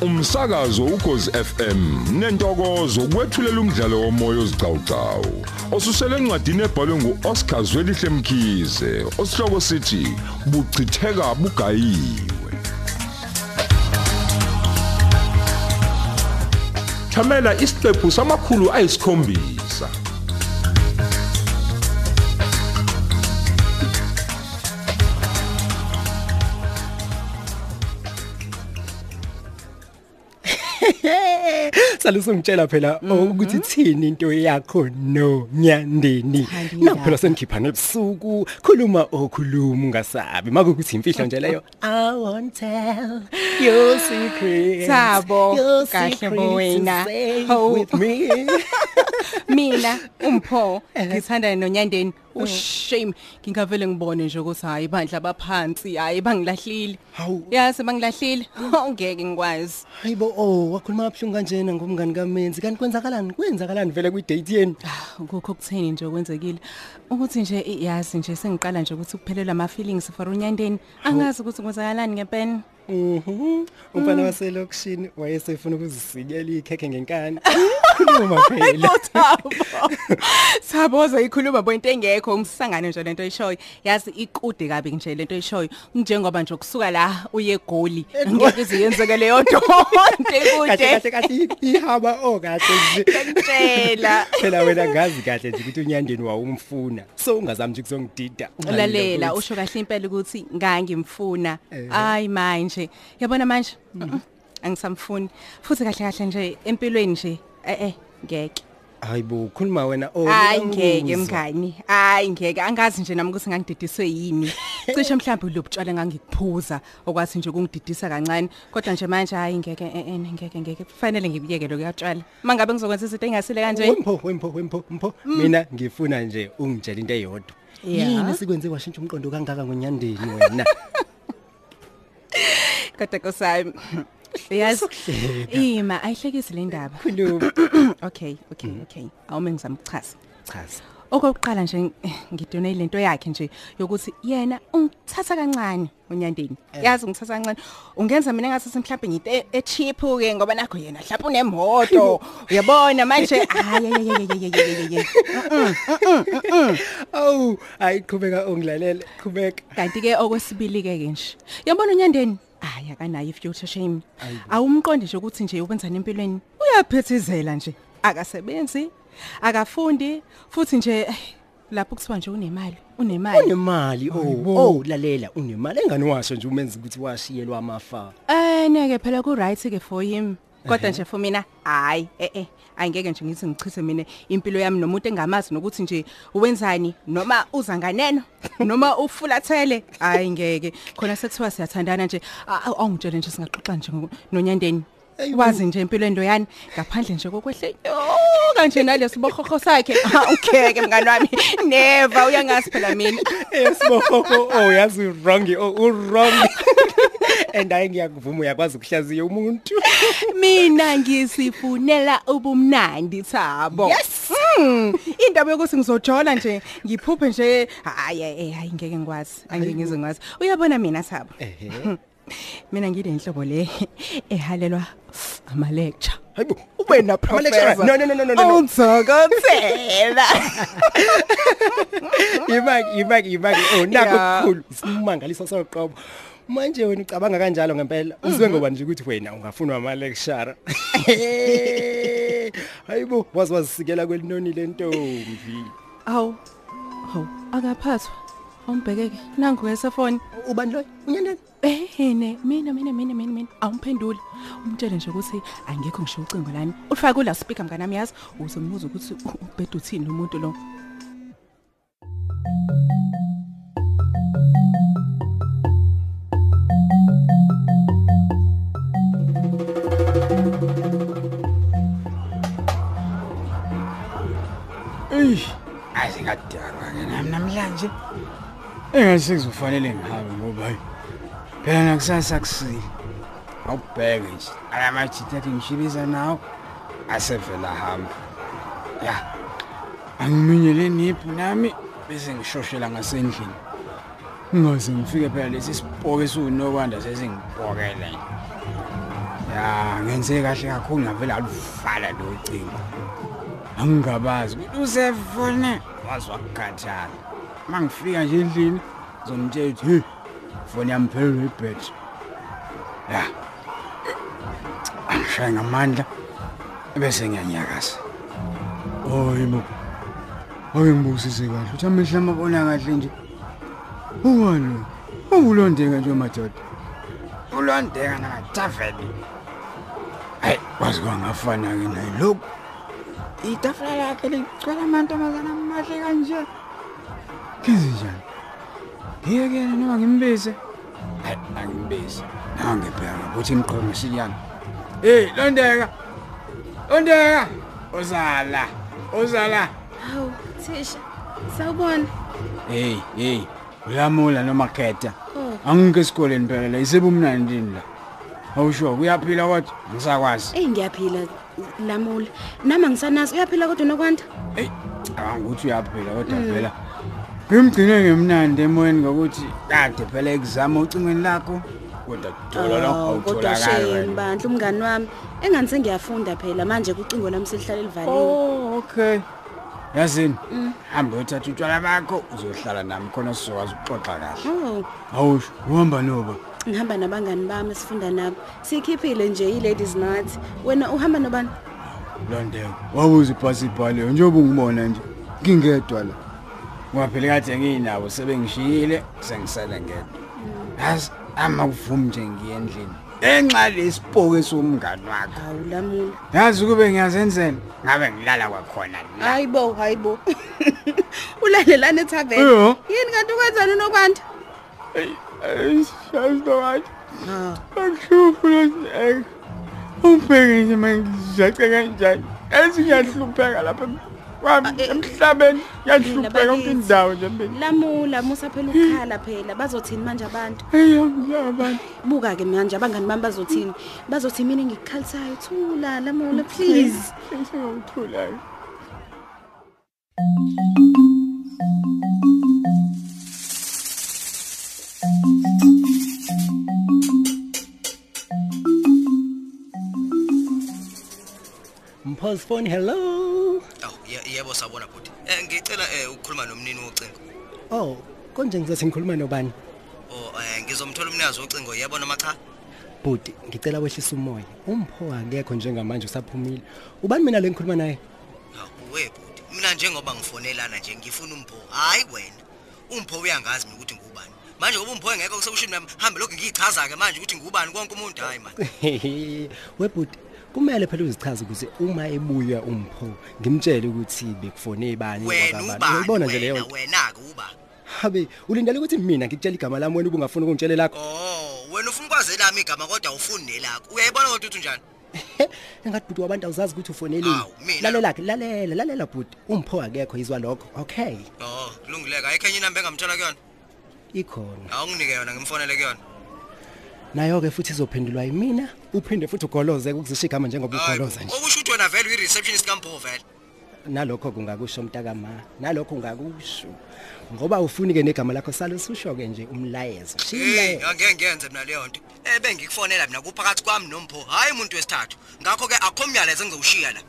umsakazo ukhozi FM nentokozo kwethulela umdlalo womoya ozicawucawu osusele encwadini ebhalwe nguOscar Zwelihle Mkhize osihloko sithi buchitheka bugayiwe. Thamela isiqephu samakhulu ayisikhombisa. Salusungitshela phela ukuthi thini into yakho no nyandeni Handi naphela sengikhipha nebusuku khuluma okhuluma ungasabi. Makukuthi imfihlo nje leyo i won't tell your secrets. Thabo, your kahle secrets bo wena. stay Hawu. with me. Mina umpho ngithandana nonyandeni ushame ngingavele ngibone nje ukuthi hayi bandla baphansi hayi bangilahlile. Hawu. yazi bangilahlile. Ongeke ngikwazi. Hayibo oh wakhuluma abhlungu kanjena ngomngani kamenzi? Kanti kwenzakalani? Kwenzakalani vele kwi date yeni ukukho kutheni nje okwenzekile. Ukuthi nje i- yazi nje sengiqala nje ukuthi kuphelelwa ama feelings for unyandeni. Angazi ukuthi kwenzakalani ngempela. Mhm. Umfana waselokishini wayesefuna ukuzisikela ikhekhe ngenkani. Khuluma phela. Thabo zayikhuluma bonto engekho ungisangane nje lento oyishoyo. Yazi ikude kabi nje lento oyishoyo. Njengoba nje ukusuka la uye egoli. Ngeke iziyenzeke leyo nto Kahle kahle kude. kahle ihaba oh kahle nje. Ngitshela. Phela wena ngazi kahle nje ukuthi unyandeni wawumfuna. So ungazami nje kuzongidida. Lalela usho kahle impela ukuthi ngangimfuna. Eh. Hayi manje. Yabona manje. mm-mm, Angisamfuni. Futhi kahle kahle nje empilweni nje. Eh eh ngeke. Hayibo khuluma wena oh. Hayi ngiyakuzwa. ngeke mngani. Hayi ngeke angazi nje nami ukuthi ngangididiswe yini. Cishe mhlawumbe lobutshwala ngangikuphuza okwathi nje ukungididisa kancane kodwa nje manje hayi ngeke eh, eh, ngeke ngeke kufanele ngibiyeke lokuyatshwala. Mangabe ngizokwenza izinto engasile kanje. Wempho wempho wempho mpho mina ngifuna nje ungitshela into eyodwa. Ya. Yini sikwenze washintsha umqondo kangaka ngonyandeni wena? Kodwa kosami. Yazi ima ayihlekisi le ndaba. Khuluma. Okay, okay, okay. Awume ngizama ukuchaza. Chaza. Okokuqala nje eh, ngidone lento yakhe nje yokuthi yena ungithatha kancane unyandeni. Yazi ungithatha kancane. Ungenza mina ngathi mhlawumbe ngite e- e-cheap ke ngoba nakho yena mhlawumbe unemoto. Uyabona manje hayi Awu ayiqhubeka ungilalele qhubeka. kanti ke okwesibili ke ke nje. Yabona unyandeni Aya kanayo future shame. Awumqondi nje ukuthi nje ukwenzani empilweni. Uyaphethizela nje. Akasebenzi, akafundi, futhi nje eh, lapho kuthiwa nje unemali, unemali. unemali oh oh lalela unemali engani washo nje umenza ukuthi washiyelwa amafa Eh neke phela ku right ke for him. Kodwa nje for mina hayi eh eh angeke nje ngithi ngichithe mina impilo yami nomuntu engamazi nokuthi nje uwenzani noma uza nganeno noma ufulathele. Hayi ngeke. Khona sekuthiwa siyathandana nje. A- a- awungitshele nje singaxoxa nje ngo- nonyandeni. Eyibo. wazi nje impilo endoyani ngaphandle nje kokwehle oh kanje nalesibokhokho sakhe. Ah, ukheke mngani wami. Never uyangazi phela mina. Yesibohoko oh yazi wrong oh u wrong and hayi ngiyakuvuma uyakwazi ukuhlaziya umuntu. Mina ngisifunela ubumnandi thabo. Yes. mm, indaba yokuthi ngizojola nje ngiphuphe nje. Hayi hayi hayi ngeke ngikwazi angeke ngize ngikwazi. Uyabona mina thabo? Ehe. Mina ngilenhlobo le ehalelwa ama lecture hayibo ube na Ama-lecturer? No, no, no, no, no, no. Ungizokonsela imaki imaki imaki oh nakho Ya. kukhulu simangaliso soqobo. Manje wena ucabanga kanjalo ngempela. Uzwe ngoba nje ukuthi wena ungafunwa ama lecturer hayibo wazi wazisikela kwelinoni lentombi. Awu awu akaphathwa awumbhekeke. Nangu esefoni ubani lo? Unyandeni ehene mina mina mina mina mina. Awumphenduli. Umtshele nje ukuthi angekho ngisho ucingo lami. Ufake kula speaker mnganami yazi? Uzombuza ukuthi u- ubhede uthini umuntu lo? Nami namhlanje. Engathi sekuzofanele ngihambe ngoba hayi. Phela nakusasa kusile. Awubheke nje. Alamajita athi ngishibisa nawo asevela hamba. Ya. Angiminyele niphu nami bese ngishoshela ngasendlini. Ngaze ngifike phela lesi sipoke esiwunokwanda sesingibhokele. ya ngenze kahle kakhulu ngavela aluvala lo cingo angingabazi ukuthi usefone wazwa kukhathala mangifika nje endlini ngizomtshela ukuthi hey foni yami phelelwe ibhetri ya. Angishaye ngamandla bese ngiyanyakaza oyimo Ake ngibusise kahle uthi amehla amabona kahle nje. Uwalo Ungulondeka nje madoda? Ulondeka namathaveni Hayi kwazi kwangafana ke naye lokhu. Itafula lakhe ligcwele amantombazana amahle kanje Kenze njani Ngiyeke noma ngimbize Hayi angimbize Nangibheka ukuthi imqhomo ngesiliyana Hey londeka Londeka Uzala Uzala Hawu, Thisha. Sawubona. Hey, hey. Uyamula noma khetha. Oh. Angike esikoleni phela la isebumnandini la. Awusho kuyaphila kodwa ngisakwazi. Ey ngiyaphila lamula. Nama ngisanazi uyaphila kodwa nokwanda? Hey, angithi uyaphila kodwa phela. Ngimgcine ngemnandi emoyeni ngokuthi kade phela exam ucingweni lakho. Kodwa thola lo Oh, Kodwa awutholakali. shame bandla umngani wami. Engani sengiyafunda phela manje kucingo lami selihlala livaliwe. Oh, okay. Yazini, hamba uthatha utshwala bakho uzohlala nami khona sizokwazi ukuxoxa kahle. Oh, Awusho, uhamba noba. ngihamba nabangani bami sifunda nabo. Sikhiphile nje i ladies night. Wena uhamba nobani? Londeko, wabuza iphasi ibhaliwe njengoba ungibona nje. Ngingedwa la. Ngaphela kade ngiyinabo sebengishiyile sengisele ngedwa. Yazi ama kuvumi nje ngiye endlini. Enxa lesipoke somngani wakho. Hawu lamula. Yazi kube ngiyazenzela ngabe ngilala kwakhona la. Hayibo, hayibo. Ulalelana ethaveni. Yho. Yini kanti ukwenzani nokwanda? Ayishazi nokathi. Ha. Akuhluphi lesi. Umbheke nje mangizace kanjani. Esingiyahlupheka lapha kwami Ah, eh, Ah, emhlabeni eh, yahlupheka yonke bakithi. indawo nje mbini. Lamula musa phela ukukhala phela bazothini manje abantu? Hey abantu. Buka ke manje abangani bami bazothini? Bazothi mina ngikukhalisayo thula lamula please. Sengawuthulayo. Mpulse phone hello. Sabona bhuti. Eh ngicela eh ukukhuluma nomnini wocingo. Oh, konje ngizothi ngikhuluma nobani? Oh eh ngizomthola umnikazi wocingo yebo noma cha? Bhuti, ngicela wehlisa umoya. Umpho akekho njengamanje usaphumile. Ubani mina lo ngikhuluma naye? We bhuti. Mina njengoba ngifonelana nje ngifuna umpho. Hayi wena. Umpho uyangazi mina ukuthi ngubani. Manje ngoba umpho engekho kusekusho nami hambe lokhu ngiyichaza ke manje ukuthi ngubani konke umuntu hayi man. Webhuti, kumele phela uzichaze ukuze uma ebuya umpho ngimtshele ukuthi bekufone ibani Wena ubani? Uyibona nje leyo wena, nto. Wena ke uba. Habe, ulindele ukuthi mina ngikutshela igama lami wena ubungafuni ukungitshela lakho. Oh wena ufuna ukwazela ami igama kodwa ufuni nelakho. Uyayibona kodwa uthi njani? Engathi bhuti wabantu awuzazi ukuthi ufonelini. Hawu, mina- Lalela ke, lalela, lalela bhuti. Umpho akekho izwa lokho. Okay. Oh kulungileka ayikho enye inamba engamthola kuyona. Ikhona. Awunginike yona ngimfonele kuyona. Nayo ke futhi izophendulwa yimina, uphinde futhi ugoloze ukuzisha igama njengoba ugoloza nje. Okusho ukuthi wena vele uyi-receptionist kampho vele. Nalokho kungakusho umntakama. Nalokho kungakusho. Ngoba ufuni ke negama lakho salo susho ke nje umlayezo. Hey, Shile. angeke ngiyenze mina leyo nto. Eh bengikufonela mina kuphakathi kwami nompho, hayi umuntu wesithathu. Ngakho ke akho umyalezo engizowushiya la.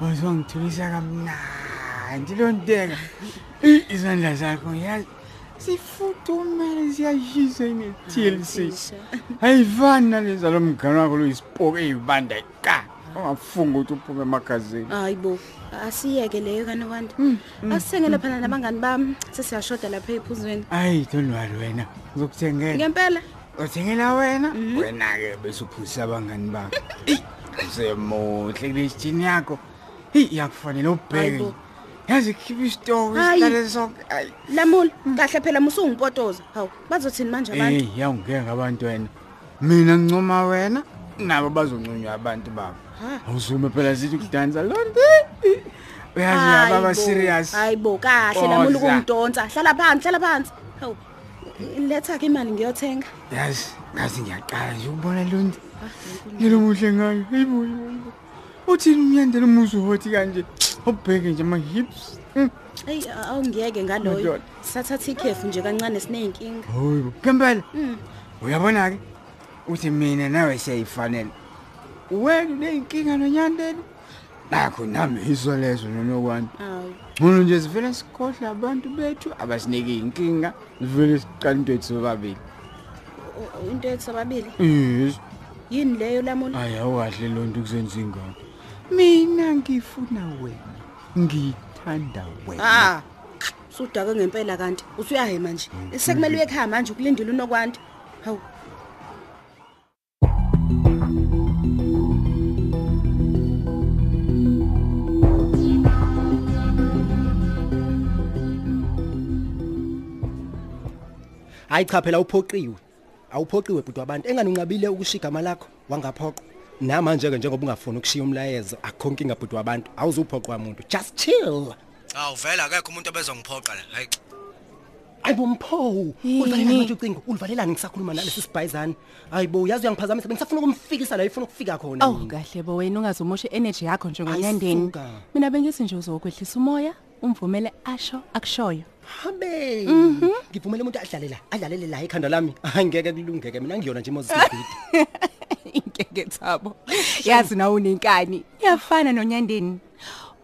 Wazongithulisa kamnandi lonteka. Eh, Izandla zakho yazi sifudumele siyashisa ne-TLC. Ayifani naleza lo mngane wakho loyisipoke eyibanda ka. Ungafunga ukuthi uphume emagazini. Hayibo, asiyeke leyo kanokwanda. Asithengele phela nabangani bami sesiyashoda lapha ephuzweni. Ayi worry wena. Ngizokuthengela. Ngempela Uthengela wena? Wena ke bese uphusisa abangani bakho. Usemuhle kule jini yakho. Hey, yakufanele ubheke. Hayibo. Yazi khipha isitoki Hayi. sihlale sonke. Ayi. lamula kahle phela musungipotoza. Hawu, bazothini manje abantu? Hey, yawungeke ngabantu wena. Mina ngincoma wena, nabo bazoncunywa abantu babo. Ha. Awusume phela sithi kudansa lonke. Uyazi laba ba serious. Hayibo, kahle Oza. lamula ukungidonsa. Hlala phansi, hlala phansi. Hawu. Letha ke imali ngiyothenga. Yazi, ngathi ngiyaqala nje ukubona lonke. Ngilo muhle ngayo. Hayibo. Hayibo. uthini umyandela umuzi uhothi kanje ubheke nje ama-hips. Mm. eyi awungiyeke ngaloyo. Madoda. sathatha ikhefu nje kancane siney'nkinga. Hayi ngempela uyabona-ke? Uthi mina nawe siyayifanele wena uney'nkinga nonyandela? Nakho nami iso lezo nonokwanti awu ngono nje sivele sikhohle abantu bethu abasinike iy'nkinga sivele siqala into ethu sobabili. U- u- into yethu sobabili? Yes. Yini leyo lamula? Hayi awukahle loo nto kuzenza ingane mina ngifuna wena. Ngithanda wena. Ah sudake ngempela kanti. Usuyahe manje sekumele uye ekhaya manje ukulindile unokwanti hawu. Hayi cha phela uphoqiwe. Awuphoqiwe bhuti wabantu. Engani unqabile ukushiya igama lakho wangaphoqo namanje ke njengoba ungafuni ukushiya umlayezo akho inkinga bhuti wabantu awuzuphoqwa muntu just chill. Awu vele akekho umuntu obezongiphoqa la. Hayi. ayibo mpho ulivalelani manje ucingo? Ulivalelani ngisakhuluma nalesi sibhayizane hayi bo uyazi uyangiphazamisa bengisafuna ukumfikisa la ifuna ukufika khona. Oh kahle bo wena ungazumoshe energy yakho njengonyandeni Mina bengithi nje uzokwehlisa umoya, umvumele asho akushoyo. habe! Ngivumele umuntu adlale la adlalele la ikhanda lami. Angeke kulungeke mina ngiyona nje Moses Bhidi Inkeke thabo. Yazi na unenkani. Iyafana nonyandeni.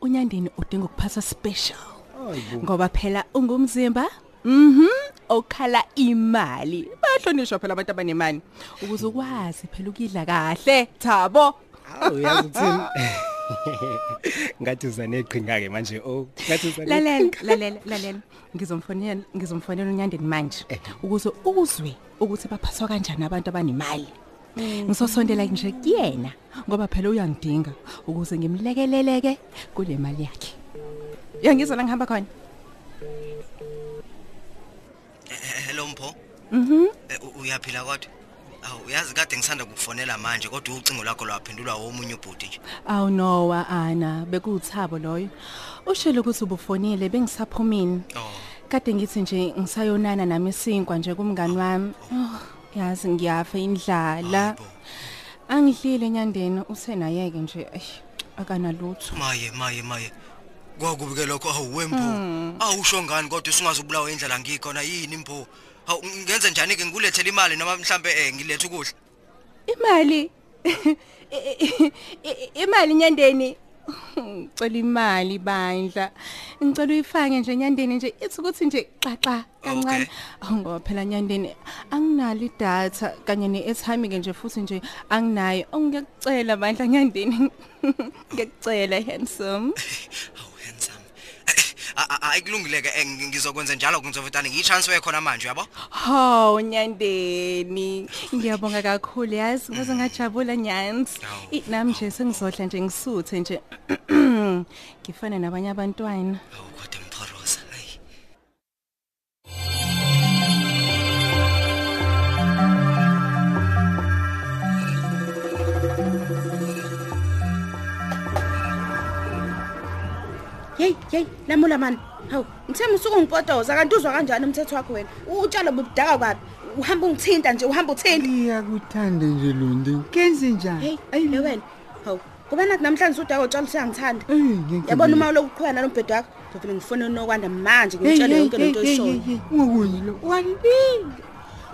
Unyandeni udinga ukuphatha special. Hayibo. Ngoba phela ungumzimba Mhm, okhala imali. Bahlonishwa phela abantu abanemali ukuze ukwazi phela ukidla kahle, Thabo. awu yazi uthini ngathi uza neqhinga ke manje oh ngathi uza Lalela, lalela, lalela. Ngizomfonela, ngizomfonela unyandeni manje ukuze uzwe ukuthi baphathwa kanjani abantu abanemali. Ngisosondela nje kuyena ngoba phela uyangidinga ukuze ngimlekeleleke kule mali yakhe. Uyangizwa la ngihamba khona? Eh, Hello Mpho. Mhm. Uyaphila kodwa? Awu uyazi kade ngisanda kukufonela manje kodwa ucingo lwakho lwaphendulwa womunye ubhuti nje. Awu no wa ana bekuthabo loyo. Ushilo ukuthi ubufonile bengisaphumini. Oh. Kade ngithi nje ngisayonana nami isinkwa nje kumngani wami. Oh, yazi ngiyafa indlala. Hayibo. Angidlile nyandeni usenayeke nje eish akanalutho. Maye maye maye. Kwakubi ke lokho awu wempho. Awusho ngani kodwa usungazubulawa indlela ngikhona yini Mpho? Hawu ngenze njani ke ngikulethele imali noma mhlambe eh ngilethe ukudla? Imali. I- i- Imali nyandeni. Ngicela imali bandla. Ngicela uyifake nje nyandeni nje ithi ukuthi nje xaxa kancane. Okay. Awu ngoba phela nyandeni anginalo idatha kanye neairtime ke nje futhi nje anginayo. Ngiyacela bandla nyandeni. Ngiyacela handsome. Awu handsome. A- a- Ayikulungileke eh, ngi- ngizokwenza njalo ngizovutana ngiyitransfer khona manje yabo? Haw nyandeni. Ngiyabonga kakhulu yazi ngaze ngajabula nyanzi. Hawu. I- Nami nje sengizodla nje ngisuthe nje. Ngifana nabanye abantwana. Awu kodwa Hey, hey, lamula man. Hawu, ngithemba usuku ngipotoza kanti uzwa kanjani umthetho wakho wena? Utshalo bubudaka kwapi? Uhamba ungithinta nje, uhamba uthinta. iyakuthanda nje londi kenze njani? Hey, le wena. Hawu, kuba nathi namhlanje udaka utshalo siyangithanda. Eyi, ngeke Yabona ngibe- uma lokuqhwena nalombhedo wakho, ngivele ngifone unokwanda manje ngitshele yonke lento oyishoyo. ungakunye lo? Walile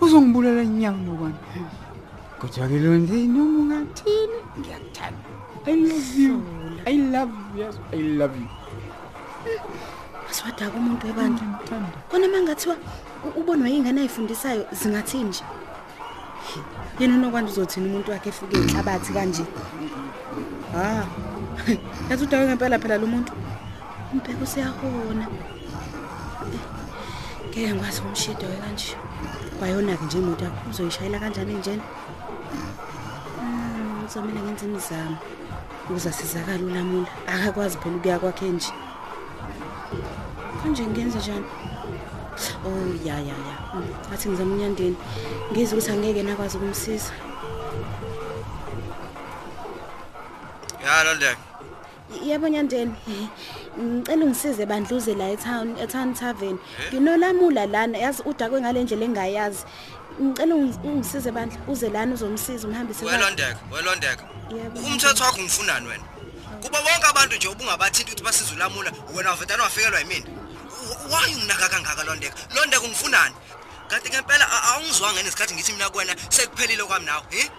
uzongibulala nyawo nokwani kodwa-ke londi noma ungathini? Ngiyakuthanda. I love you. I love you. Yes i love you. Asiwadaka umuntu webantu. Kona mangathiwa u- ubonwa yingane ayifundisayo zingathini nje? Yena unokwanda uzothina umuntu wakhe efuke inhlabathi kanje. Ah. Yathi udake ngempela phela lo muntu. Umbheko siyahona. Ngeke ngikwazi ukumshida we kanje. Kwayona-ke nje imoto yakho uzoyishayela kanjani njena? Mm, Kuzomele ngenze imizamo ukuze asizakale ulamula. Akakwazi phela ukuya kwakhe nje. Kanje ngenze njani? Oh ya ya ya. Mm, Athi ngizama unyandeni. Ngizwe ukuthi angeke nakwazi ukumsiza. Ya Londek. Yebo nyandeni. Ngicela ungisize bandluze la eTown eTown Tavern. Nginolamula lana yazi udakwe ngale ndlela engayazi. Ngicela ungi- ungisize bandla uze lana uzomsiza umhambise. kwakhe. Welondek, welondek. Yebo. Umthetho wakho ngifunani wena? Kuba bonke abantu nje ubungabathinta ukuthi basize ulamula wena wavetana wafikelwa yimina. W- why unginaka kangaka londeka? Londeka ungifunani? Kanti ngempela a- awungizwanga nesikhathi ngithi mina kuwena sekuphelile kwami nawe he?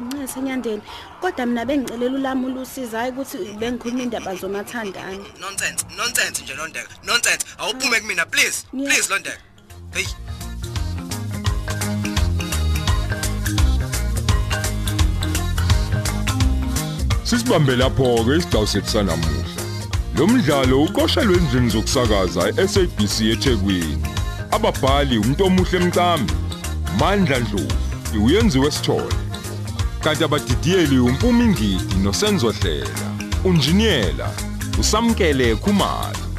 Nxa senyandeni kodwa mina bengicelela ulamula usiza hayi ukuthi bengikhuluma indaba zomathandana. nonsense nonsense nje londeka. Nonsense. Awuphume kumina please. Yeah. please londeka. Hey. Sisibambe lapho ke isigcawu sethu sanamuhla. Lo mdlalo uqoshelwe endlini zokusakaza eSABC eThekwini. Ababhali umuntu omuhle emcambi, Mandla Dlovu, uyenziwe sithole. Kanti abadidiyeli uMpumi Ngidi noSenzo Hlela, unjiniyela usamkele Khumalo.